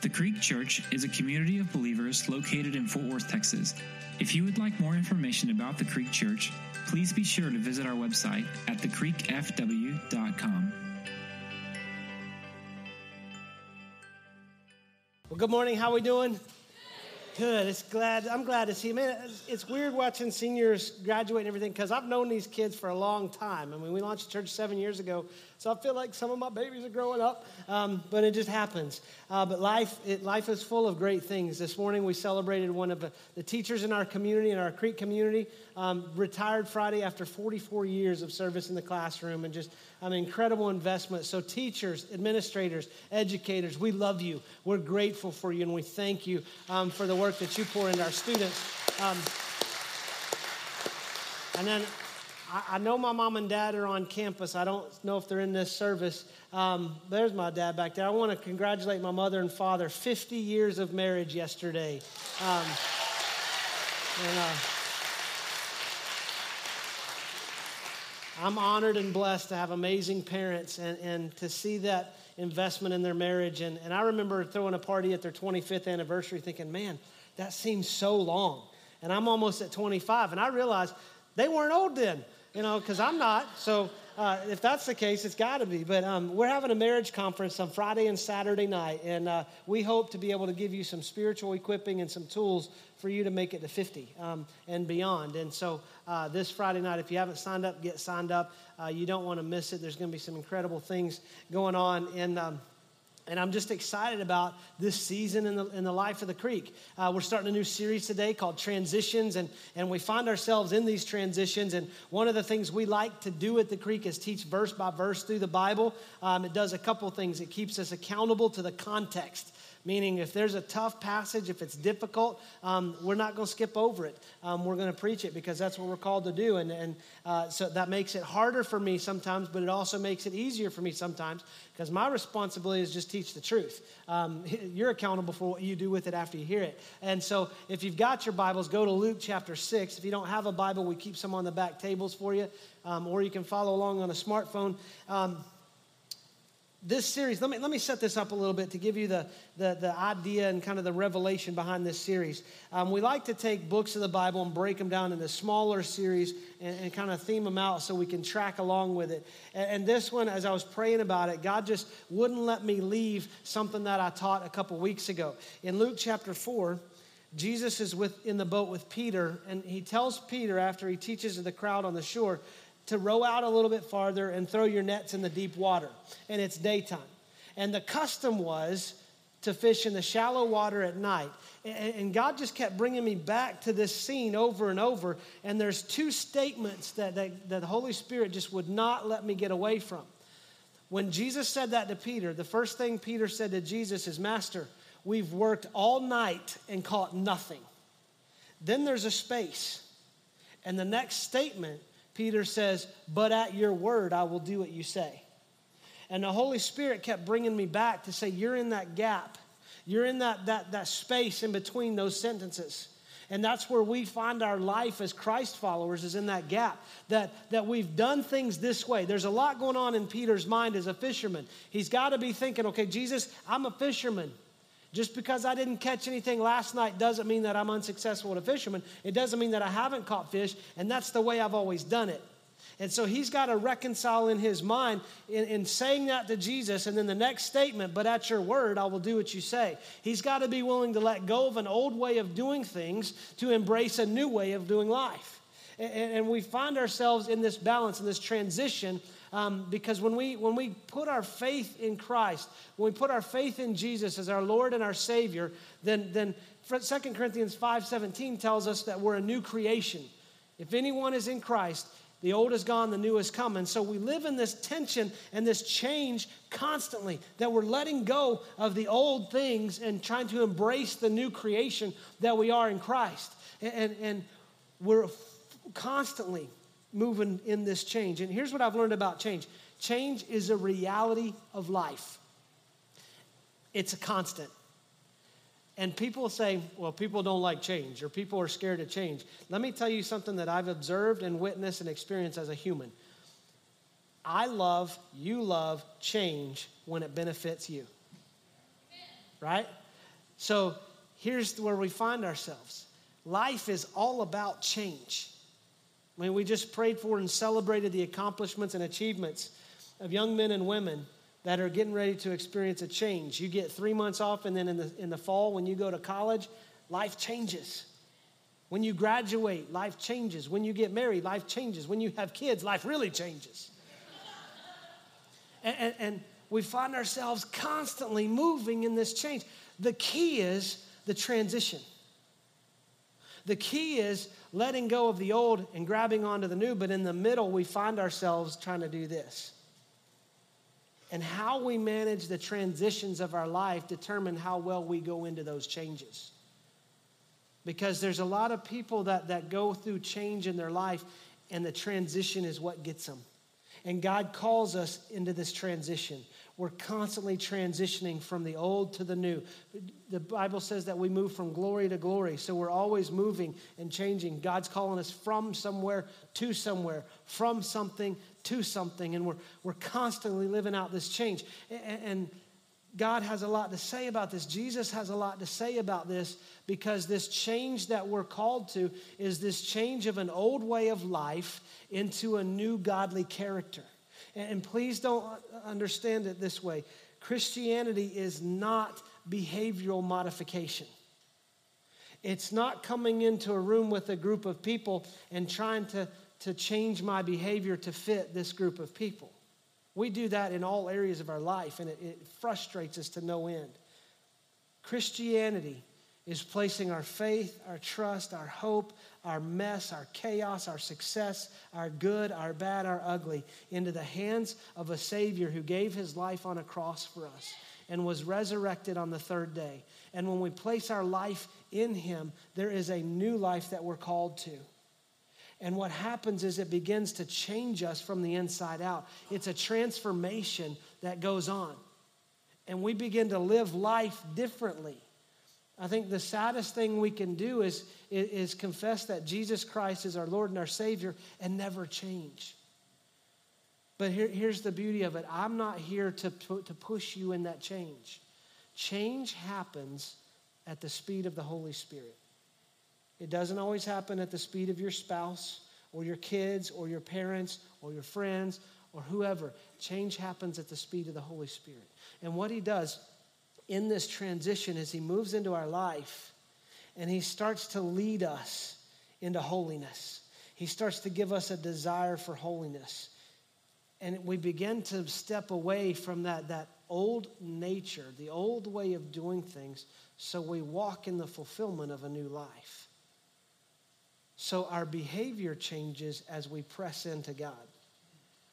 The Creek Church is a community of believers located in Fort Worth, Texas. If you would like more information about the Creek Church, please be sure to visit our website at thecreekfw.com. Well, good morning. How are we doing? Good. It's glad. I'm glad to see. You. Man, it's, weird watching seniors graduate and everything because I've known these kids for a long time. I mean, we launched the church seven years ago, so I feel like some of my babies are growing up. Um, but it just happens. Uh, but life, it, life is full of great things. This morning we celebrated one of the, teachers in our community, in our Creek community, um, retired Friday after 44 years of service in the classroom, and just an incredible investment. So, teachers, administrators, educators, we love you. We're grateful for you, and we thank you um, for the work that you pour into our students. Um, and then I, know my mom and dad are on campus. I don't know if they're in this service. Um, there's my dad back there. I want to congratulate my mother and father. 50 years of marriage yesterday. Um, and, uh, I'm honored and blessed to have amazing parents and, and to see that investment in their marriage. And, and I remember throwing a party at their 25th anniversary thinking, man, that seems so long. And I'm almost at 25. And I realized they weren't old then, you know, because I'm not. So uh, if that's the case, it's got to be. But um, we're having a marriage conference on Friday and Saturday night. And uh, we hope to be able to give you some spiritual equipping and some tools for you to make it to 50 um, and beyond. And so uh, this Friday night, if you haven't signed up, get signed up. Uh, you don't want to miss it. There's going to be some incredible things going on. And, um, and I'm just excited about this season in the, in the life of the creek. Uh, we're starting a new series today called Transitions, and, and we find ourselves in these transitions. And one of the things we like to do at the creek is teach verse by verse through the Bible. Um, it does a couple things, it keeps us accountable to the context meaning if there's a tough passage, if it's difficult, um, we're not going to skip over it. Um, we're going to preach it because that's what we're called to do. And, and uh, so that makes it harder for me sometimes, but it also makes it easier for me sometimes because my responsibility is just teach the truth. Um, you're accountable for what you do with it after you hear it. And so if you've got your Bibles, go to Luke chapter 6. If you don't have a Bible, we keep some on the back tables for you, um, or you can follow along on a smartphone. This series, let me, let me set this up a little bit to give you the, the, the idea and kind of the revelation behind this series. Um, we like to take books of the Bible and break them down into smaller series and, and kind of theme them out so we can track along with it. And, and, this one, as I was praying about it, God just wouldn't let me leave something that I taught a couple weeks ago. In Luke chapter 4, Jesus is with, in the boat with Peter, and he tells Peter after he teaches the crowd on the shore, to row out a little bit farther and throw your nets in the deep water. And it's daytime. And the custom was to fish in the shallow water at night. And God just kept bringing me back to this scene over and over. And there's two statements that, that, that the Holy Spirit just would not let me get away from. When Jesus said that to Peter, the first thing Peter said to Jesus is, Master, we've worked all night and caught nothing. Then there's a space. And the next statement Peter says, But at your word, I will do what you say. And the Holy Spirit kept bringing me back to say, You're in that gap. You're in that, that, that space in between those sentences. And that's where we find our life as Christ followers is in that gap. That, that we've done things this way. There's a lot going on in Peter's mind as a fisherman. He's got to be thinking, okay, Jesus, I'm a fisherman. Just because I didn't catch anything last night doesn't mean that I'm unsuccessful as a fisherman. It doesn't mean that I haven't caught fish, and that's the way I've always done it. And so he's got to reconcile in his mind in, in, saying that to Jesus, and then the next statement, but at your word, I will do what you say. He's got to be willing to let go of an old way of doing things to embrace a new way of doing life. And, and we find ourselves in this balance, in this transition um, because when we, when we put our faith in Christ, when we put our faith in Jesus as our Lord and our Savior, then, then 2 Corinthians 5.17 tells us that we're a new creation. If anyone is in Christ, the old is gone, the new is come. And so we live in this tension and this change constantly that we're letting go of the old things and trying to embrace the new creation that we are in Christ. And, and, and we're constantly moving in this change. And here's what I've learned about change change is a reality of life, it's a constant. And people say, well, people don't like change or people are scared of change. Let me tell you something that I've observed and witnessed and experienced as a human. I love, you love change when it benefits you. Right? So here's where we find ourselves life is all about change. I mean, we just prayed for and celebrated the accomplishments and achievements of young men and women that are getting ready to experience a change. You get three months off, and then in the, in the fall, when you go to college, life changes. When you graduate, life changes. When you get married, life changes. When you have kids, life really changes. and, and, and we find ourselves constantly moving in this change. The key is the transition. The key is letting go of the old and grabbing onto the new, but in the middle, we find ourselves trying to do this. And how we manage the transitions of our life determine how well we go into those changes. Because there's a lot of people that, that go through change in their life, and the transition is what gets them. And God calls us into this transition. We're constantly transitioning from the old to the new. The Bible says that we move from glory to glory. So we're always moving and changing. God's calling us from somewhere to somewhere, from something to something. And we're, we're constantly living out this change. And, and God has a lot to say about this. Jesus has a lot to say about this because this change that we're called to is this change of an old way of life into a new godly character. And please don't understand it this way Christianity is not behavioral modification. It's not coming into a room with a group of people and trying to, to change my behavior to fit this group of people. We do that in all areas of our life, and it, it frustrates us to no end. Christianity is placing our faith, our trust, our hope, our mess, our chaos, our success, our good, our bad, our ugly into the hands of a Savior who gave his life on a cross for us and was resurrected on the third day. And when we place our life in him, there is a new life that we're called to. And what happens is it begins to change us from the inside out. It's a transformation that goes on. And we begin to live life differently. I think the saddest thing we can do is, is, confess that Jesus Christ is our Lord and our Savior and never change. But here, here's the beauty of it I'm not here to, to push you in that change. Change happens at the speed of the Holy Spirit. It doesn't always happen at the speed of your spouse or your kids or your parents or your friends or whoever. Change happens at the speed of the Holy Spirit. And what He does in this transition as He moves into our life and He starts to lead us into holiness. He starts to give us a desire for holiness. And we begin to step away from that, that old nature, the old way of doing things, so we walk in the fulfillment of a new life. So our behavior changes as we press into God.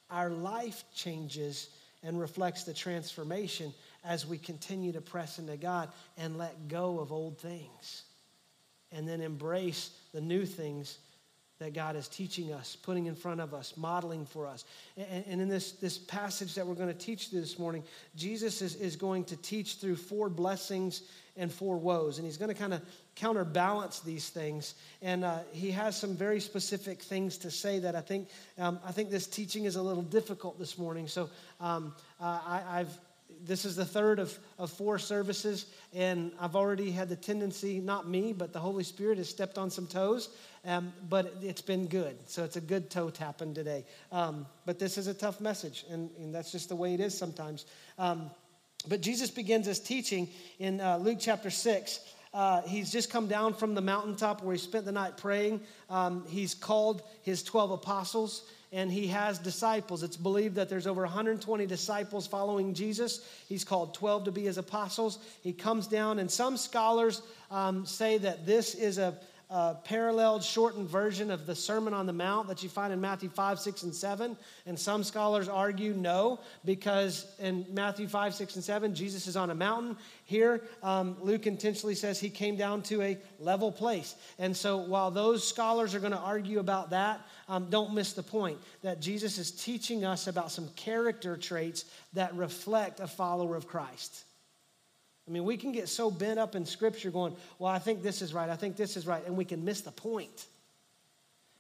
Our life changes and reflects the transformation as we continue to press into God and let go of old things and then embrace the new things that God is teaching us, putting in front of us, modeling for us. And, and in this, this passage that we're going to teach this morning, Jesus is, is going to teach through four blessings and four woes. And he's going to kind of counterbalance these things. And uh, he has some very specific things to say that I think, um, I think this teaching is a little difficult this morning. So um, uh, I, I've this is the third of, of four services, and I've already had the tendency, not me, but the Holy Spirit has stepped on some toes, um, but it's been good. So it's a good toe tapping today. Um, but this is a tough message, and, and, that's just the way it is sometimes. Um, but Jesus begins his teaching in uh, Luke chapter 6. Uh, he's just come down from the mountaintop where he spent the night praying. Um, he's called his 12 apostles and he has disciples. It's believed that there's over 120 disciples following Jesus. He's called 12 to be his apostles. He comes down, and some scholars um, say that this is a uh, paralleled, shortened version of the Sermon on the Mount that you find in Matthew 5, 6, and 7. And some scholars argue no, because in Matthew 5, 6, and 7, Jesus is on a mountain. Here, um, Luke intentionally says he came down to a level place. And so while those scholars are going to argue about that, um, don't miss the point that Jesus is teaching us about some character traits that reflect a follower of Christ. I mean, we can get so bent up in Scripture going, well, I think this is right, I think this is right, and we can miss the point.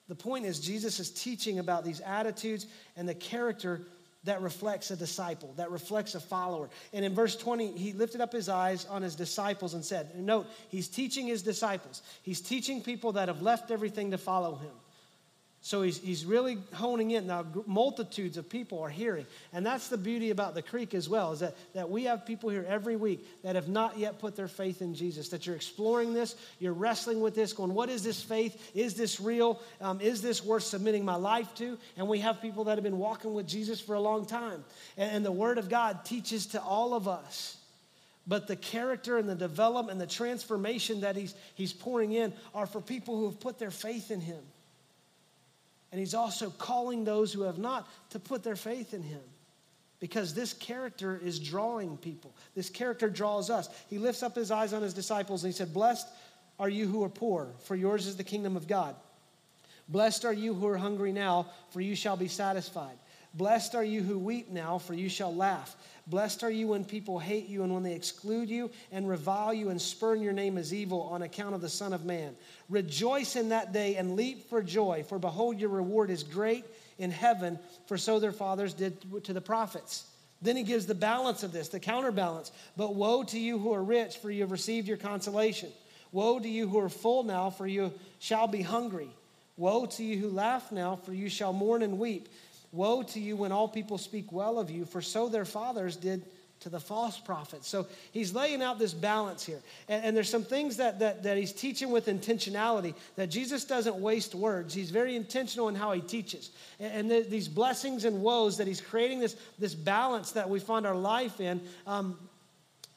The point is, Jesus is teaching about these attitudes and the character that reflects a disciple, that reflects a follower. And in verse 20, he lifted up his eyes on his disciples and said, Note, he's teaching his disciples. He's teaching people that have left everything to follow him. So he's, he's really honing in. Now, multitudes of people are hearing. And that's the beauty about the creek as well, is that, that we have people here every week that have not yet put their faith in Jesus, that you're exploring this, you're wrestling with this, going, what is this faith? Is this real? Um, is this worth submitting my life to? And we have people that have been walking with Jesus for a long time. And, and the Word of God teaches to all of us. But the character and the development and the transformation that he's, he's pouring in are for people who have put their faith in him. And he's also calling those who have not to put their faith in him because this character is drawing people. This character draws us. He lifts up his eyes on his disciples and he said, Blessed are you who are poor, for yours is the kingdom of God. Blessed are you who are hungry now, for you shall be satisfied. Blessed are you who weep now, for you shall laugh. Blessed are you when people hate you and when they exclude you and revile you and spurn your name as evil on account of the Son of Man. Rejoice in that day and leap for joy, for behold, your reward is great in heaven, for so their fathers did to the prophets. Then he gives the balance of this, the counterbalance. But woe to you who are rich, for you have received your consolation. Woe to you who are full now, for you shall be hungry. Woe to you who laugh now, for you shall mourn and weep. Woe to you when all people speak well of you, for so their fathers did to the false prophets. So he's laying out this balance here. And, and, there's some things that, that, that he's teaching with intentionality that Jesus doesn't waste words. He's very intentional in how he teaches. And, and the, these blessings and woes that he's creating this, this balance that we find our life in. Um,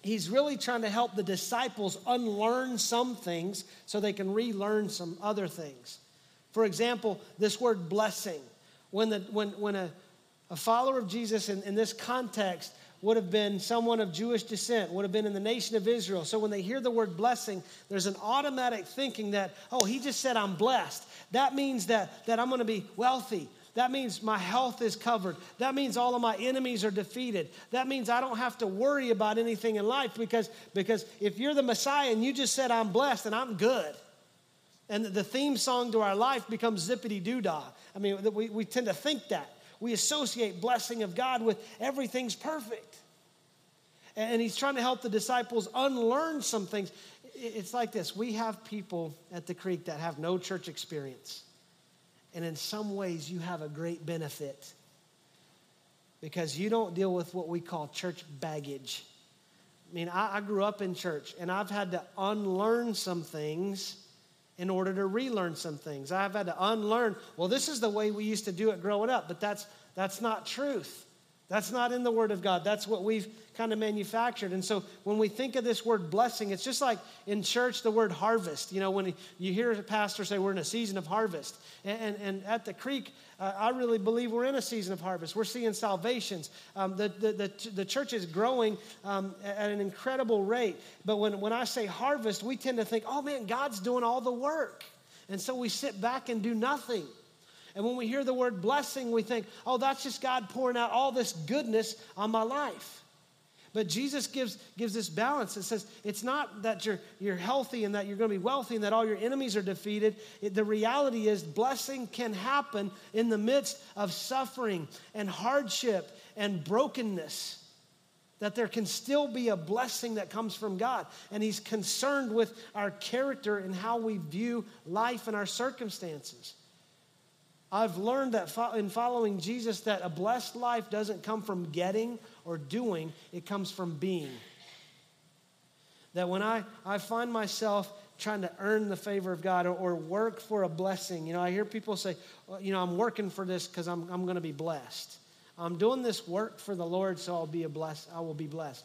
he's really trying to help the disciples unlearn some things so they can relearn some other things. For example, this word blessing. When, the, when, when a, a follower of Jesus in, in this context would have been someone of Jewish descent, would have been in the nation of Israel. So when they hear the word blessing, there's an automatic thinking that, oh, he just said I'm blessed. That means that, that I'm going to be wealthy. That means my health is covered. That means all of my enemies are defeated. That means I don't have to worry about anything in life because, because if you're the Messiah and you just said I'm blessed and I'm good, and the theme song to our life becomes zippity doo dah. I mean, we, we tend to think that. We associate blessing of God with everything's perfect. And he's trying to help the disciples unlearn some things. It's like this we have people at the creek that have no church experience. And in some ways, you have a great benefit because you don't deal with what we call church baggage. I mean, I, I grew up in church and I've had to unlearn some things in order to relearn some things. I've had to unlearn, well, this is the way we used to do it growing up, but that's, that's not truth. That's not in the Word of God. That's what we've kind of manufactured. And so when we think of this word blessing, it's just like in church, the word harvest. You know, when you hear a pastor say we're in a season of harvest. And, and, and at the creek, uh, I really believe we're in a season of harvest. We're seeing salvations. Um, the, the, the, the, church is growing um, at an incredible rate. But when, when I say harvest, we tend to think, oh man, God's doing all the work. And so we sit back and do nothing. And when we hear the word blessing, we think, oh, that's just God pouring out all this goodness on my life. But Jesus gives, gives this balance. It says it's not that you're, you're healthy and that you're going to be wealthy and that all your enemies are defeated. It, the reality is, blessing can happen in the midst of suffering and hardship and brokenness. That there can still be a blessing that comes from God. And He's concerned with our character and how we view life and our circumstances. I've learned that in following Jesus that a blessed life doesn't come from getting or doing, it comes from being. That when I, I find myself trying to earn the favor of God or, or work for a blessing, you know, I hear people say, well, you know, I'm working for this because I'm, I'm going to be blessed. I'm doing this work for the Lord, so I'll be a blessed, I will be blessed.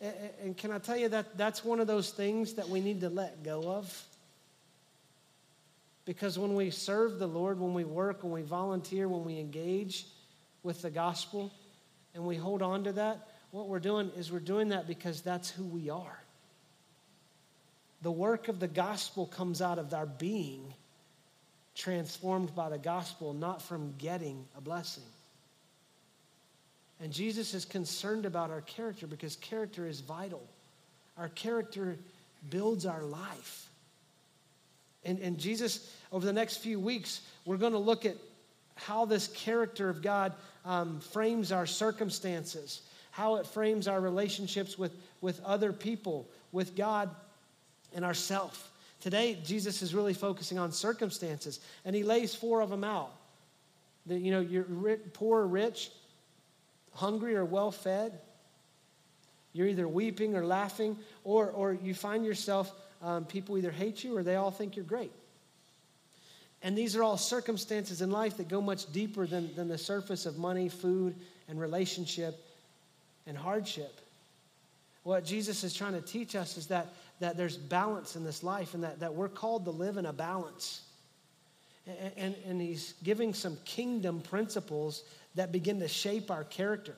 And, and can I tell you that that's one of those things that we need to let go of? Because when we serve the Lord, when we work, when we volunteer, when we engage with the gospel, and we hold on to that, what we're doing is we're doing that because that's who we are. The work of the gospel comes out of our being transformed by the gospel, not from getting a blessing. And Jesus is concerned about our character because character is vital. Our character builds our life. And, and Jesus, over the next few weeks, we're going to look at how this character of God um, frames our circumstances, how it frames our relationships with, with other people, with God, and ourself. Today, Jesus is really focusing on circumstances, and he lays four of them out. That, you know, you're poor or rich, hungry or well fed. You're either weeping or laughing, or, or you find yourself, um, people either hate you or they all think you're great. And these are all circumstances in life that go much deeper than, than the surface of money, food, and relationship and hardship. What Jesus is trying to teach us is that, that there's balance in this life and that, that we're called to live in a balance. And, and, and he's giving some kingdom principles that begin to shape our character.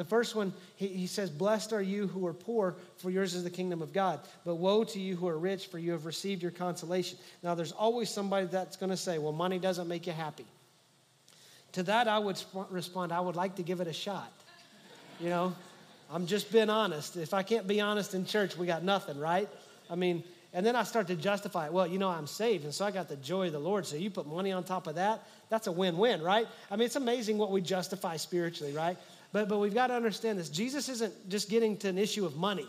The first one, he, he says, Blessed are you who are poor, for yours is the kingdom of God. But woe to you who are rich, for you have received your consolation. Now, there's always somebody that's going to say, Well, money doesn't make you happy. To that, I would sp- respond, I would like to give it a shot. You know, I'm just being honest. If I can't be honest in church, we got nothing, right? I mean, and then I start to justify it. Well, you know, I'm saved, and so I got the joy of the Lord. So you put money on top of that, that's a win win, right? I mean, it's amazing what we justify spiritually, right? But, but we've got to understand this. Jesus isn't just getting to an issue of money.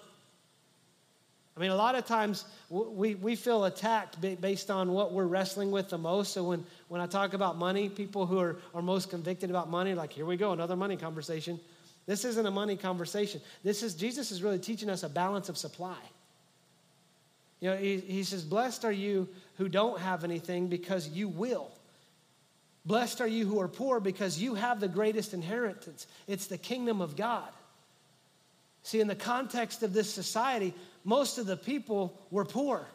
I mean, a lot of times we, we feel attacked based on what we're wrestling with the most. So when, when I talk about money, people who are, are most convicted about money, like, here we go, another money conversation. This isn't a money conversation. This is, Jesus is really teaching us a balance of supply. You know, he, he says, Blessed are you who don't have anything because you will. Blessed are you who are poor because you have the greatest inheritance. It's the kingdom of God. See, in the context of this society, most of the people were poor.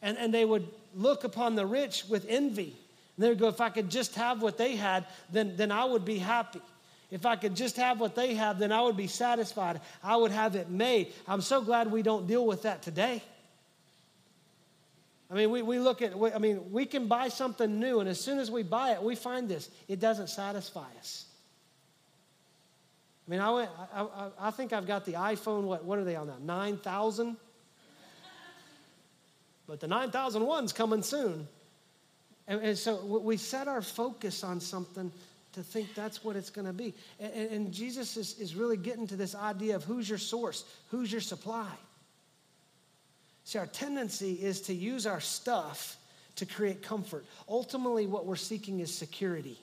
And, and they would look upon the rich with envy. And they would go, if I could just have what they had, then, then I would be happy. If I could just have what they have, then I would be satisfied. I would have it made. I'm so glad we don't deal with that today. I mean, we, we look at, I mean, we can buy something new, and as soon as we buy it, we find this. It doesn't satisfy us. I mean, I, went, I, I, I think I've got the iPhone, what, what are they on now? 9,000? But the 9001's coming soon. And, and, so we set our focus on something to think that's what it's going to be. And, and Jesus is, is really getting to this idea of who's your source, who's your supply. See, our tendency is to use our stuff to create comfort. Ultimately, what we're seeking is security.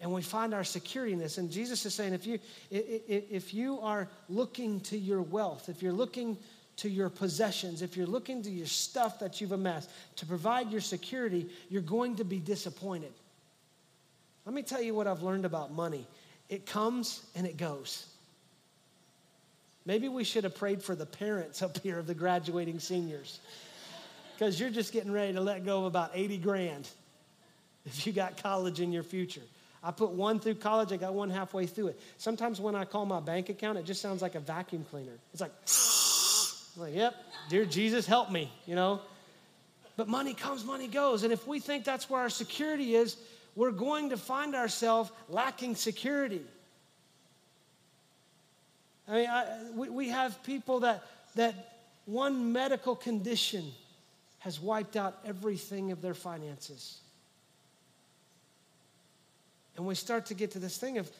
And we find our security in this. And Jesus is saying if you, if you are looking to your wealth, if you're looking to your possessions, if you're looking to your stuff that you've amassed to provide your security, you're going to be disappointed. Let me tell you what I've learned about money it comes and it goes. Maybe we should have prayed for the parents up here of the graduating seniors. Because you're just getting ready to let go of about 80 grand if you got college in your future. I put one through college, I got one halfway through it. Sometimes when I call my bank account, it just sounds like a vacuum cleaner. It's like, like, yep, dear Jesus, help me, you know? But money comes, money goes. And if we think that's where our security is, we're going to find ourselves lacking security. I mean, I, we, we have people that, that one medical condition has wiped out everything of their finances. And we start to get to this thing of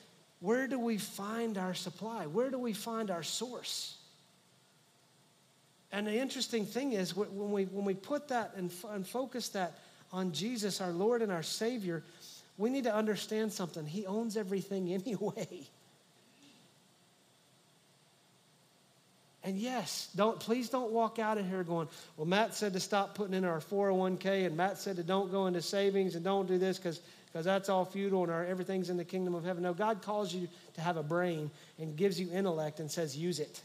where do we find our supply? Where do we find our source? And the interesting thing is when we, when we put that and, and focus that on Jesus, our Lord and our Savior, we need to understand something. He owns everything anyway. And yes, don't please don't walk out of here going, well, Matt said to stop putting in our 401k, and Matt said to don't go into savings and don't do this because because that's all futile and our, everything's in the kingdom of heaven. No, God calls you to have a brain and gives you intellect and says, use it.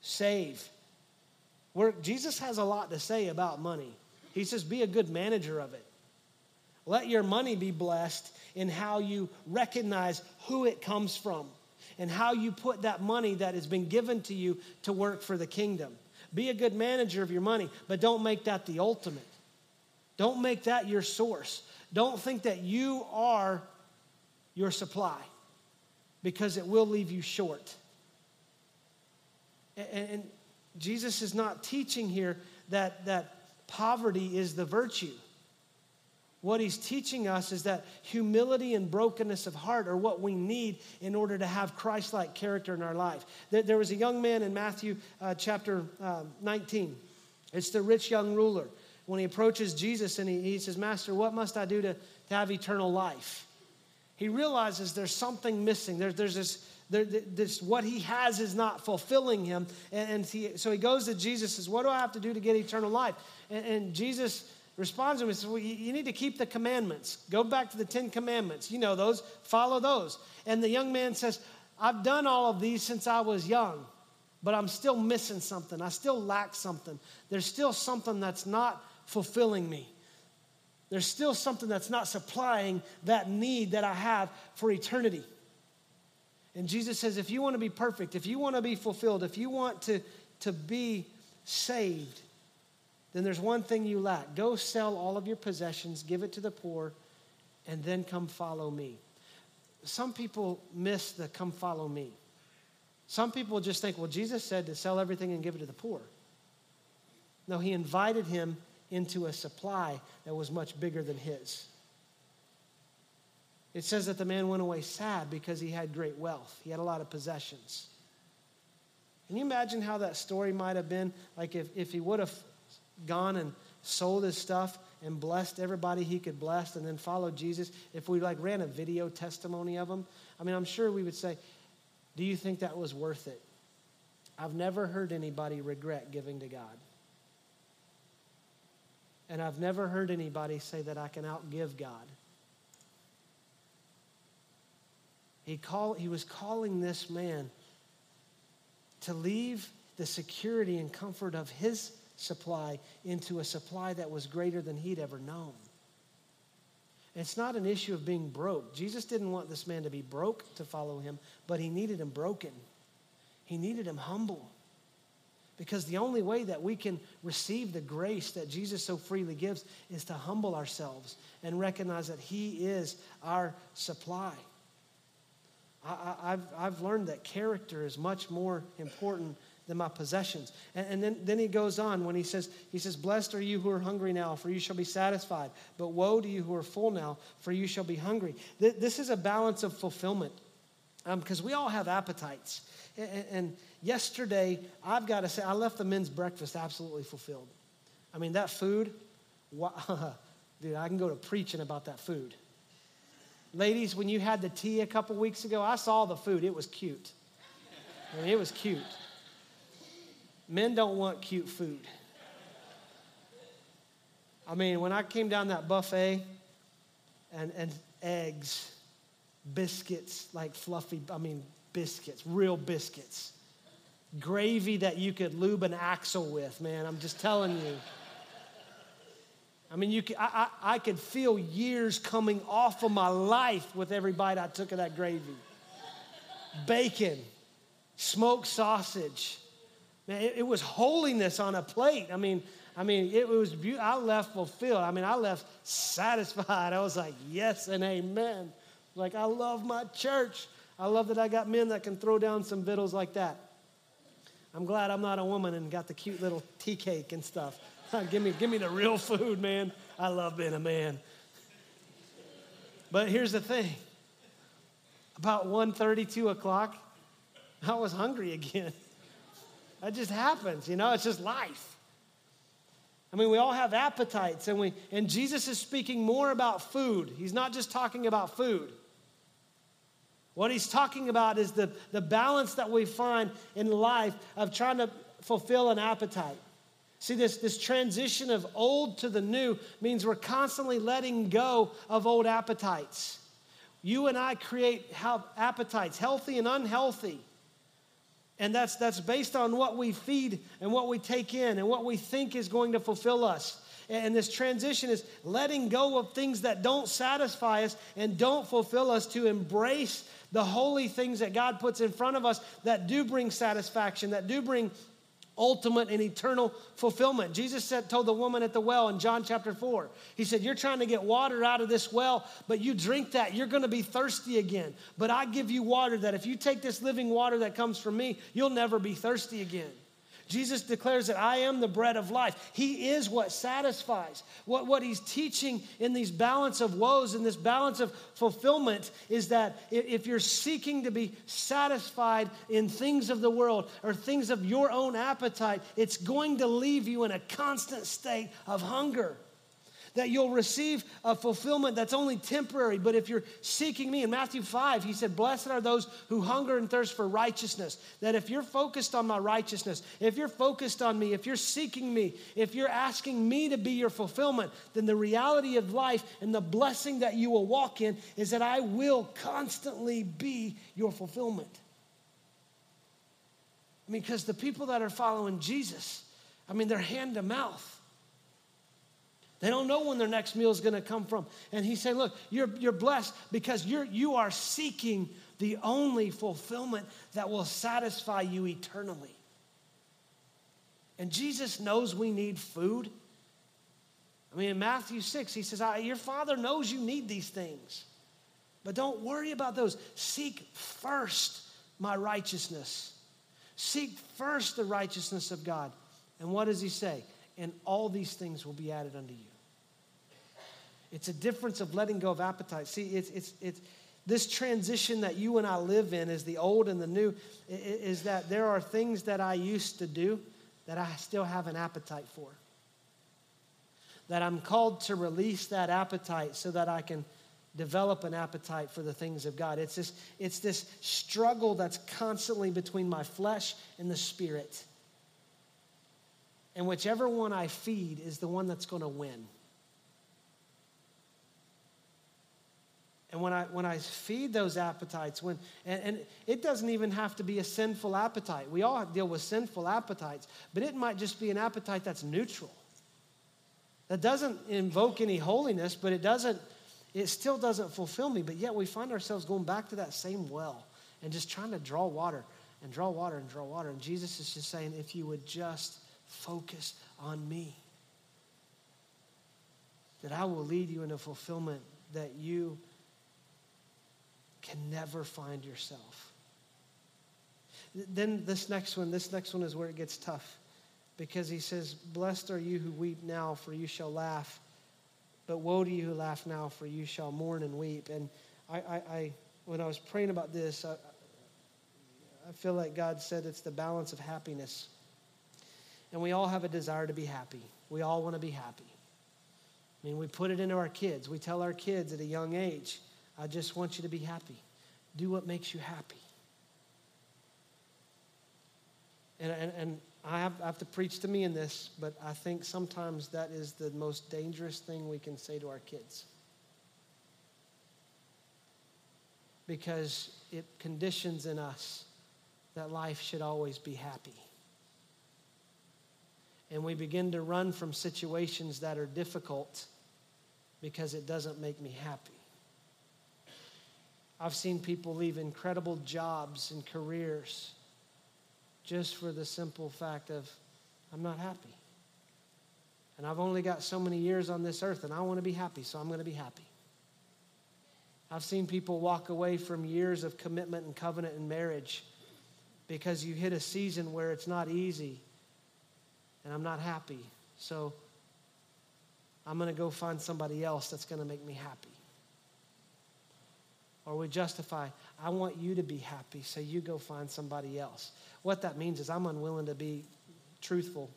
Save. Where Jesus has a lot to say about money. He says, be a good manager of it. Let your money be blessed in how you recognize who it comes from and how you put that money that has been given to you to work for the kingdom. Be a good manager of your money, but don't make that the ultimate. Don't make that your source. Don't think that you are your supply because it will leave you short. And, Jesus is not teaching here that, that poverty is the virtue. What he's teaching us is that humility and brokenness of heart are what we need in order to have Christ like character in our life. There was a young man in Matthew uh, chapter uh, 19. It's the rich young ruler. When he approaches Jesus and he, he says, Master, what must I do to, to have eternal life? He realizes there's something missing. There, there's this, there, this, what he has is not fulfilling him. And, and he, so he goes to Jesus and says, What do I have to do to get eternal life? And, and Jesus responds to him and says, Well, you, need to keep the commandments. Go back to the Ten Commandments. You know those, follow those. And the young man says, I've done all of these since I was young, but I'm still missing something. I still lack something. There's still something that's not fulfilling me. There's still something that's not supplying that need that I have for eternity. And Jesus says, if you want to be perfect, if you want to be fulfilled, if you want to, to be saved, then there's one thing you lack. Go sell all of your possessions, give it to the poor, and then come follow me. Some people miss the come follow me. Some people just think, well, Jesus said to sell everything and give it to the poor. No, he invited him into a supply that was much bigger than his. It says that the man went away sad because he had great wealth, he had a lot of possessions. Can you imagine how that story might have been? Like if, if he would have gone and sold his stuff and blessed everybody he could bless and then followed Jesus, if we like ran a video testimony of him, I mean, I'm sure we would say, Do you think that was worth it? I've never heard anybody regret giving to God. And I've never heard anybody say that I can outgive God. He, call, he was calling this man to leave the security and comfort of his supply into a supply that was greater than he'd ever known. It's not an issue of being broke. Jesus didn't want this man to be broke to follow him, but he needed him broken. He needed him humble. Because the only way that we can receive the grace that Jesus so freely gives is to humble ourselves and recognize that He is our supply. I, have I've learned that character is much more important than my possessions. And, and, then, then he goes on when he says, he says, Blessed are you who are hungry now, for you shall be satisfied. But woe to you who are full now, for you shall be hungry. This is a balance of fulfillment because um, we all have appetites. And, and yesterday, I've got to say, I left the men's breakfast absolutely fulfilled. I mean, that food, wow, dude, I can go to preaching about that food. Ladies, when you had the tea a couple weeks ago, I saw the food. It was cute. I mean, it was cute. Men don't want cute food. I mean, when I came down that buffet and, and eggs, biscuits, like fluffy, I mean, biscuits, real biscuits. Gravy that you could lube an axle with, man. I'm just telling you. I mean, you could, I, I, I could feel years coming off of my life with every bite I took of that gravy. Bacon, smoked sausage. Man, it, it was holiness on a plate. I mean, I mean, it was beautiful. I left fulfilled. I mean, I left satisfied. I was like, yes and amen. Like, I love my church. I love that I got men that can throw down some vittles like that. I'm glad I'm not a woman and got the cute little tea cake and stuff. give, me, give me the real food, man. I love being a man. But here's the thing. About 1.30, 2 o'clock, I was hungry again. That just happens, you know, it's just life. I mean, we all have appetites, and we and Jesus is speaking more about food. He's not just talking about food. What he's talking about is the, the balance that we find in life of trying to fulfill an appetite. See, this, this transition of old to the new means we're constantly letting go of old appetites. You and I create appetites, healthy and unhealthy. And that's, that's based on what we feed and what we take in and what we think is going to fulfill us. And this transition is letting go of things that don't satisfy us and don't fulfill us to embrace the holy things that God puts in front of us that do bring satisfaction, that do bring ultimate and eternal fulfillment. Jesus said, told the woman at the well in John chapter 4, He said, You're trying to get water out of this well, but you drink that, you're going to be thirsty again. But I give you water that if you take this living water that comes from me, you'll never be thirsty again. Jesus declares that I am the bread of life. He is what satisfies. What, what he's teaching in these balance of woes and this balance of fulfillment is that if you're seeking to be satisfied in things of the world or things of your own appetite, it's going to leave you in a constant state of hunger that you'll receive a fulfillment that's only temporary. But if you're seeking me, in Matthew 5, he said, Blessed are those who hunger and thirst for righteousness. That if you're focused on my righteousness, if you're focused on me, if you're seeking me, if you're asking me to be your fulfillment, then the reality of life and the blessing that you will walk in is that I will constantly be your fulfillment. I mean, because the people that are following Jesus, I mean, they're hand to mouth. They don't know when their next meal is going to come from. And he said, Look, you're, you're blessed because you're, you are seeking the only fulfillment that will satisfy you eternally. And Jesus knows we need food. I mean, in Matthew 6, he says, Your Father knows you need these things. But don't worry about those. Seek first my righteousness. Seek first the righteousness of God. And what does he say? And all these things will be added unto you. It's a difference of letting go of appetite. See, it's, it's, it's this transition that you and I live in is the old and the new, is that there are things that I used to do that I still have an appetite for. That I'm called to release that appetite so that I can develop an appetite for the things of God. It's this, it's this struggle that's constantly between my flesh and the spirit. And whichever one I feed is the one that's going to win. And when I, when I feed those appetites, when, and, and, it doesn't even have to be a sinful appetite. We all deal with sinful appetites, but it might just be an appetite that's neutral. That doesn't invoke any holiness, but it doesn't, it still doesn't fulfill me. But yet we find ourselves going back to that same well and just trying to draw water and draw water and draw water. And Jesus is just saying, if you would just Focus on me. That I will lead you in a fulfillment that you can never find yourself. Then this next one, this next one is where it gets tough because he says, Blessed are you who weep now, for you shall laugh. But woe to you who laugh now, for you shall mourn and weep. And I, I, I when I was praying about this, I, I feel like God said it's the balance of happiness. And we all have a desire to be happy. We all want to be happy. I mean, we put it into our kids. We tell our kids at a young age, I just want you to be happy. Do what makes you happy. And, and, and I, have, I have to preach to me in this, but I think sometimes that is the most dangerous thing we can say to our kids. Because it conditions in us that life should always be happy and we begin to run from situations that are difficult because it doesn't make me happy. I've seen people leave incredible jobs and careers just for the simple fact of, I'm not happy. And I've only got so many years on this earth, and I want to be happy, so I'm going to be happy. I've seen people walk away from years of commitment and covenant and marriage because you hit a season where it's not easy and I'm not happy. So I'm going to go find somebody else that's going to make me happy. Or we justify, I want you to be happy, so you go find somebody else. What that means is I'm unwilling to be truthful.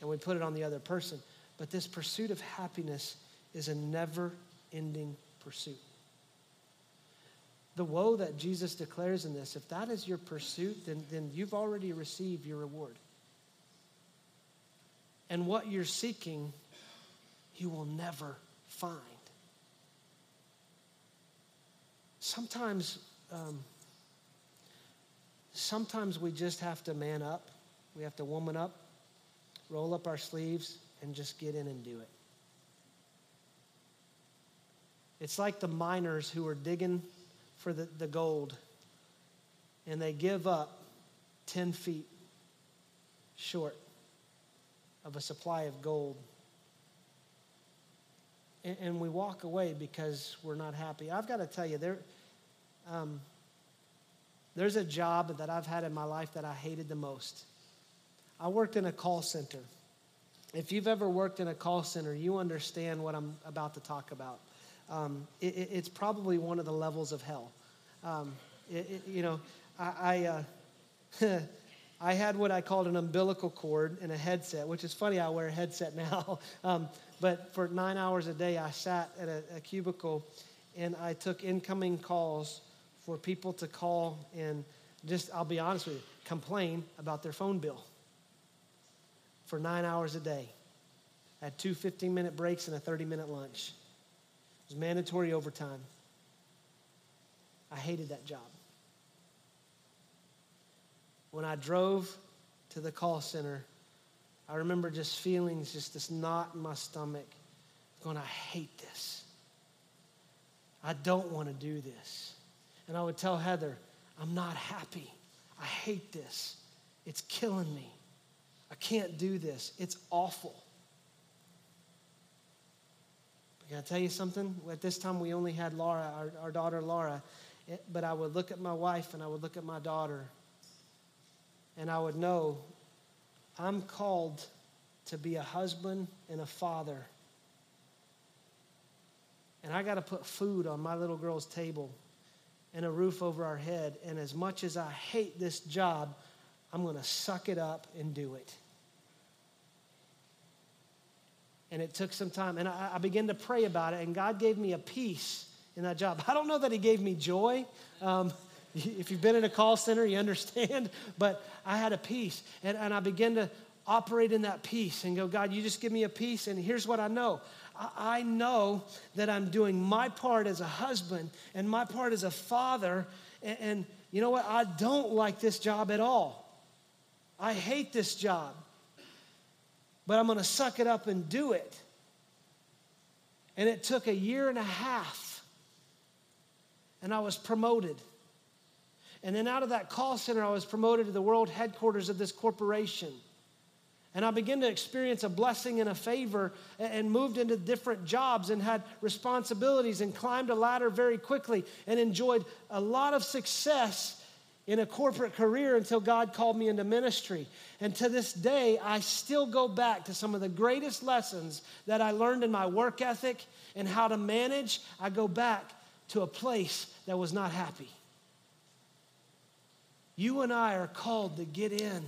And we put it on the other person. But this pursuit of happiness is a never ending pursuit the woe that Jesus declares in this, if that is your pursuit, then, then you've already received your reward. And what you're seeking, you will never find. Sometimes, um, sometimes we just have to man up. We have to woman up, roll up our sleeves, and just get in and do it. It's like the miners who are digging for the, the gold. And they give up 10 feet short of a supply of gold. And, and we walk away because we're not happy. I've got to tell you, there, um, there's a job that I've had in my life that I hated the most. I worked in a call center. If you've ever worked in a call center, you understand what I'm about to talk about. Um, it, it, it's probably one of the levels of hell. Um, it, you know, I, I, uh, I, had what I called an umbilical cord and a headset, which is funny, I wear a headset now. Um, but for nine hours a day, I sat at a, a cubicle and I took incoming calls for people to call and just, I'll be honest with you, complain about their phone bill for nine hours a day. I had two 15 minute breaks and a 30 minute lunch. Was mandatory overtime. I hated that job. When I drove to the call center, I remember just feeling just this knot in my stomach, going, I hate this. I don't want to do this. And I would tell Heather, I'm not happy. I hate this. It's killing me. I can't do this. It's awful. But can I tell you something? At this time, we only had Laura, our, our daughter Laura. Eh, but I would look at my wife and I would look at my daughter, and I would know I'm called to be a husband and a father. And I got to put food on my little girl's table and a roof over our head. And as much as I hate this job, I'm going to suck it up and do it. And it took some time. And I, I began to pray about it, and God gave me a peace in that job. I don't know that He gave me joy. Um, if you've been in a call center, you understand. But I had a peace, and, and I began to operate in that peace and go, God, you just give me a peace. And here's what I know I know that I'm doing my part as a husband and my part as a father. And, and, you know what? I don't like this job at all. I hate this job. But I'm going to suck it up and do it. And it took a year and a half. And I was promoted. And then out of that call center, I was promoted to the world headquarters of this corporation. And I began to experience a blessing and a favor and moved into different jobs and had responsibilities and climbed a ladder very quickly and enjoyed a lot of success in a corporate career until God called me into ministry. And to this day, I still go back to some of the greatest lessons that I learned in my work ethic and how to manage. I go back to a place that was not happy. You and I are called to get in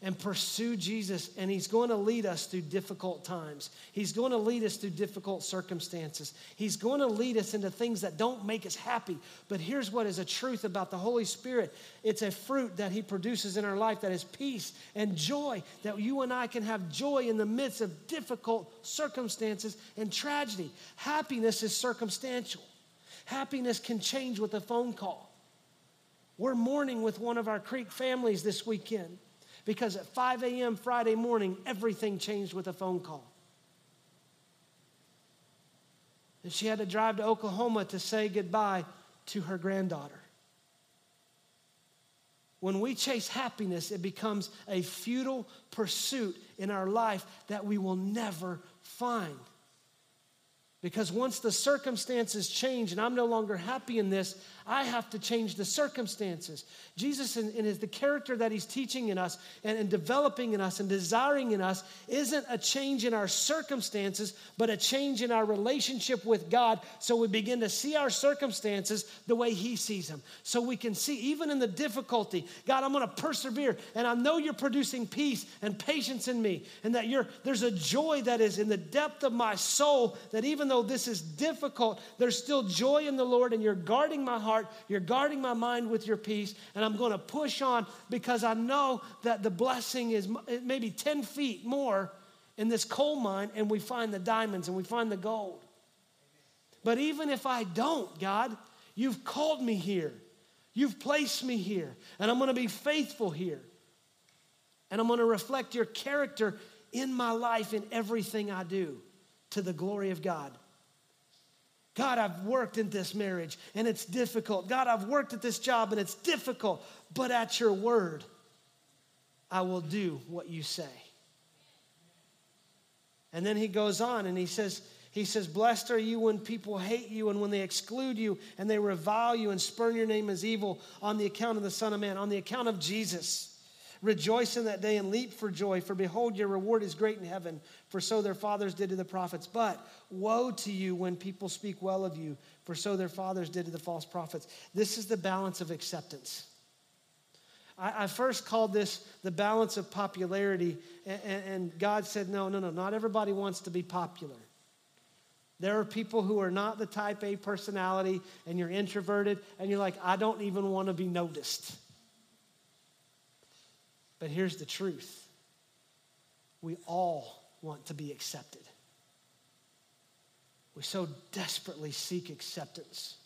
and pursue Jesus, and He's going to lead us through difficult times. He's going to lead us through difficult circumstances. He's going to lead us into things that don't make us happy. But here's what is a truth about the Holy Spirit it's a fruit that He produces in our life that is peace and joy, that you and I can have joy in the midst of difficult circumstances and tragedy. Happiness is circumstantial, happiness can change with a phone call. We're mourning with one of our Creek families this weekend because at 5 a.m. Friday morning, everything changed with a phone call. And she had to drive to Oklahoma to say goodbye to her granddaughter. When we chase happiness, it becomes a futile pursuit in our life that we will never find. Because once the circumstances change and I'm no longer happy in this, I have to change the circumstances. Jesus, in, in his, the character that he's teaching in us and, and developing in us and desiring in us, isn't a change in our circumstances, but a change in our relationship with God. So we begin to see our circumstances the way he sees them. So we can see, even in the difficulty, God, I'm going to persevere. And I know you're producing peace and patience in me, and that you're, there's a joy that is in the depth of my soul that even though this is difficult, there's still joy in the Lord, and you're guarding my heart heart. You're guarding my mind with your peace. And I'm going to push on because I know that the blessing is maybe 10 feet more in this coal mine and we find the diamonds and we find the gold. But even if I don't, God, you've called me here. You've placed me here. And I'm going to be faithful here. And I'm going to reflect your character in my life in everything I do to the glory of God. God, I've worked in this marriage and it's difficult. God, I've worked at this job and it's difficult, but at your word, I will do what you say. And then he goes on and he says, He says, Blessed are you when people hate you and when they exclude you and they revile you and spurn your name as evil on the account of the Son of Man, on the account of Jesus. Rejoice in that day and leap for joy, for behold, your reward is great in heaven, for so their fathers did to the prophets. But woe to you when people speak well of you, for so their fathers did to the false prophets. This is the balance of acceptance. I, I first called this the balance of popularity, and, and God said, no, no, no, not everybody wants to be popular. There are people who are not the type A personality, and you're introverted, and you're like, I don't even want to be noticed. But here's the truth we all want to be accepted. We so desperately seek acceptance.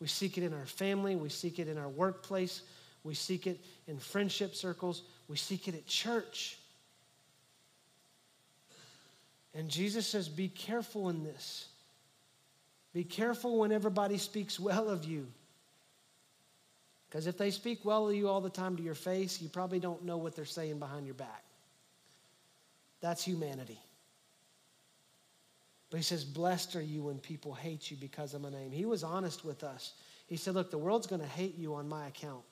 We seek it in our family, we seek it in our workplace, we seek it in friendship circles, we seek it at church. And Jesus says, Be careful in this. Be careful when everybody speaks well of you. Because if they speak well of you all the time to your face, you probably don't know what they're saying behind your back. That's humanity. But he says, Blessed are you when people hate you because of my name. He was honest with us. He said, Look, the world's going to hate you on my account.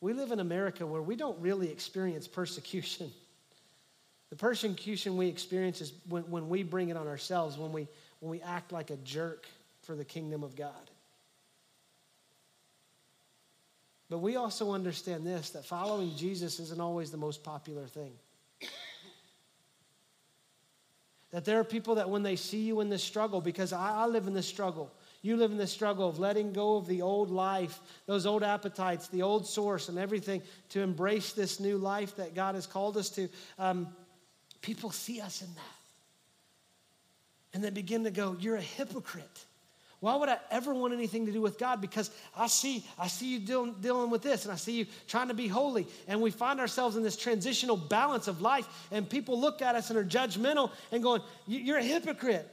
We live in America where we don't really experience persecution. The persecution we experience is when, when we bring it on ourselves, when we, when we act like a jerk for the kingdom of God. But we also understand this that following Jesus isn't always the most popular thing. that there are people that when they see you in this struggle, because I, I live in this struggle, you live in the struggle of letting go of the old life, those old appetites, the old source, and everything to embrace this new life that God has called us to. Um, people see us in that. And they begin to go, You're a hypocrite. Why would I ever want anything to do with God? Because I see, I see you dealing, dealing with this, and I see you trying to be holy. And we find ourselves in this transitional balance of life, and people look at us and are judgmental and going, You're a hypocrite.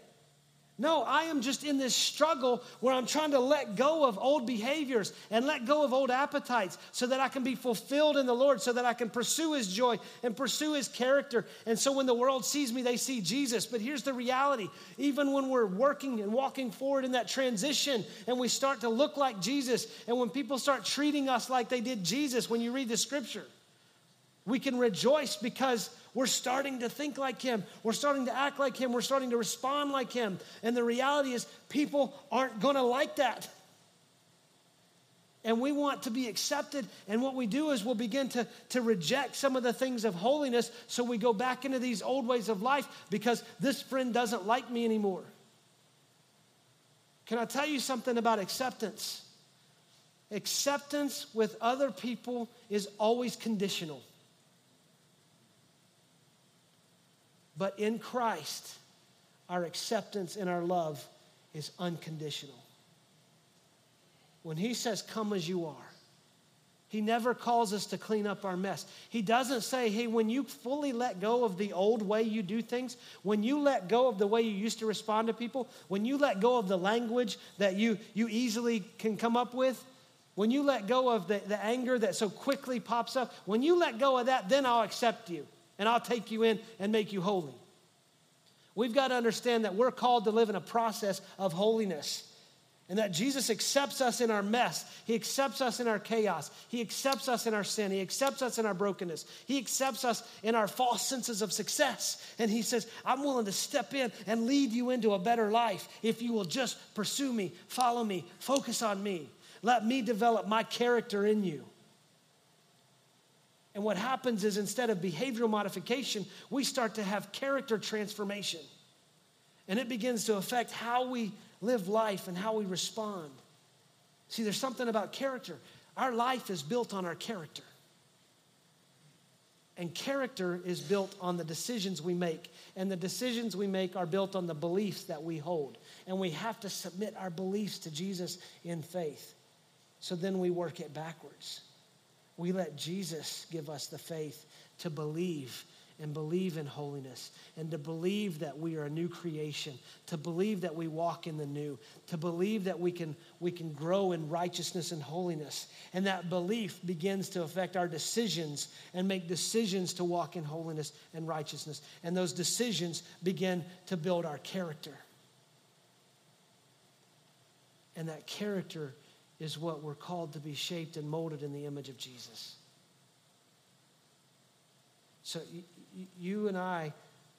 No, I am just in this struggle where I'm trying to let go of old behaviors and let go of old appetites so that I can be fulfilled in the Lord, so that I can pursue His joy and pursue His character. And so when the world sees me, they see Jesus. But here's the reality even when we're working and walking forward in that transition and we start to look like Jesus, and when people start treating us like they did Jesus when you read the scripture, we can rejoice because we're starting to think like him. We're starting to act like him. We're starting to respond like him. And the reality is, people aren't going to like that. And we want to be accepted. And what we do is we'll begin to, to reject some of the things of holiness. So we go back into these old ways of life because this friend doesn't like me anymore. Can I tell you something about acceptance? Acceptance with other people is always conditional. But in Christ, our acceptance and our love is unconditional. When He says, Come as you are, He never calls us to clean up our mess. He doesn't say, Hey, when you fully let go of the old way you do things, when you let go of the way you used to respond to people, when you let go of the language that you, you easily can come up with, when you let go of the, the anger that so quickly pops up, when you let go of that, then I'll accept you and I'll take you in and make you holy. We've got to understand that we're called to live in a process of holiness. And that Jesus accepts us in our mess. He accepts us in our chaos. He accepts us in our sin. He accepts us in our brokenness. He accepts us in our false senses of success. And He says, I'm willing to step in and lead you into a better life if you will just pursue me, follow me, focus on me. Let me develop my character in you. And what happens is instead of behavioral modification, we start to have character transformation. And it begins to affect how we live life and how we respond. See, there's something about character. Our life is built on our character. And character is built on the decisions we make. And the decisions we make are built on the beliefs that we hold. And we have to submit our beliefs to Jesus in faith. So then we work it backwards we let Jesus give us the faith to believe and believe in holiness and to believe that we are a new creation, to believe that we walk in the new, to believe that we can, we can grow in righteousness and holiness. And that belief begins to affect our decisions and make decisions to walk in holiness and righteousness. And those decisions begin to build our character. And that character is what we're called to be shaped and molded in the image of Jesus. So you and I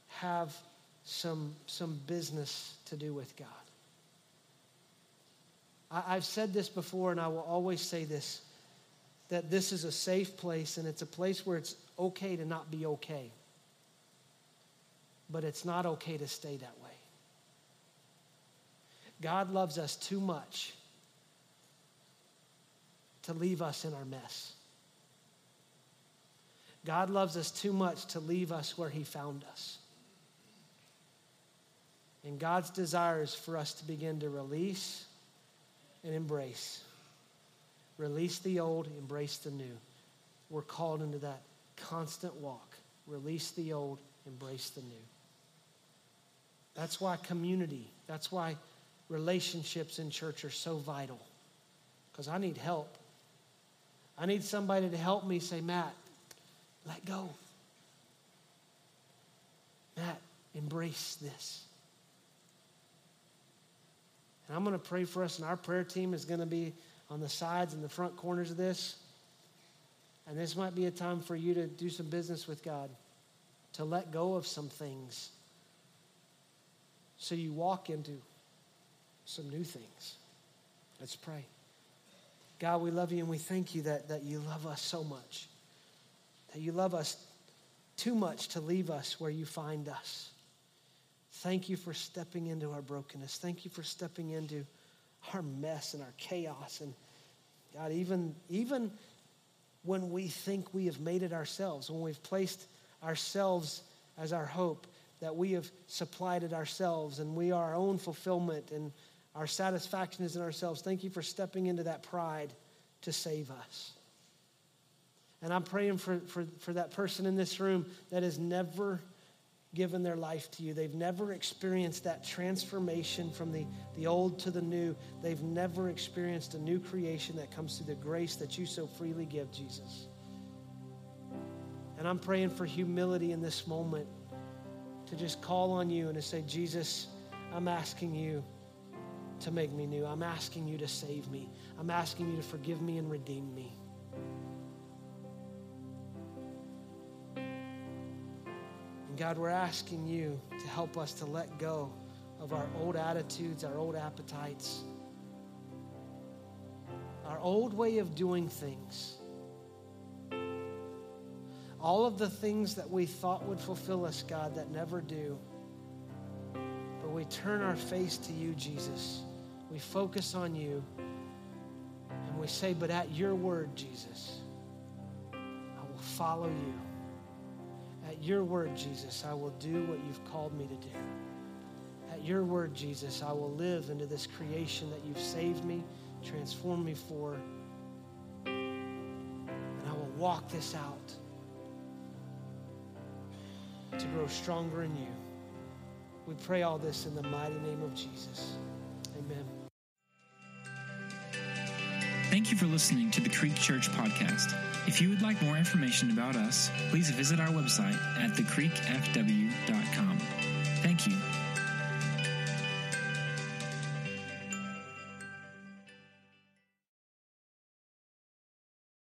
have some, some business to do with God. I, I've said this before, and I will always say this that this is a safe place, and it's a place where it's okay to not be okay. But it's not okay to stay that way. God loves us too much to leave us in our mess. God loves us too much to leave us where He found us. And God's desire is for us to begin to release and embrace. Release the old, embrace the new. We're called into that constant walk. Release the old, embrace the new. That's why community, that's why relationships in church are so vital. Because I need help. I need somebody to help me say, Matt, let go. Matt, embrace this. And I'm going to pray for us, and our prayer team is going to be on the sides and the front corners of this. And this might be a time for you to do some business with God, to let go of some things so you walk into some new things. Let's pray. God, we love you and we thank you that, that you love us so much that you love us too much to leave us where you find us. Thank you for stepping into our brokenness. Thank you for stepping into our mess and our chaos. And God, even, even when we think we have made it ourselves, when we've placed ourselves as our hope, that we have supplied it ourselves and we are our own fulfillment and our satisfaction is in ourselves. Thank you for stepping into that pride to save us. And I'm praying for, for, for that person in this room that has never given their life to you. They've never experienced that transformation from the, the old to the new. They've never experienced a new creation that comes through the grace that you so freely give, Jesus. And I'm praying for humility in this moment to just call on you and to say, Jesus, I'm asking you to make me new. I'm asking you to save me. I'm asking you to forgive me and redeem me. And God, we're asking you to help us to let go of our old attitudes, our old appetites, our old way of doing things. All of the things that we thought would fulfill us, God, that never do. But we turn our face to you, Jesus. We focus on you. And we say, But at your word, Jesus, I will follow you. At your word, Jesus, I will do what you've called me to do. At your word, Jesus, I will live into this creation that you've saved me, transformed me for, and I will walk this out to grow stronger in you. We pray all this in the mighty name of Jesus. Amen. Thank you for listening to the Creek Church Podcast. If you would like more information about us, please visit our website at thecreekfw.com.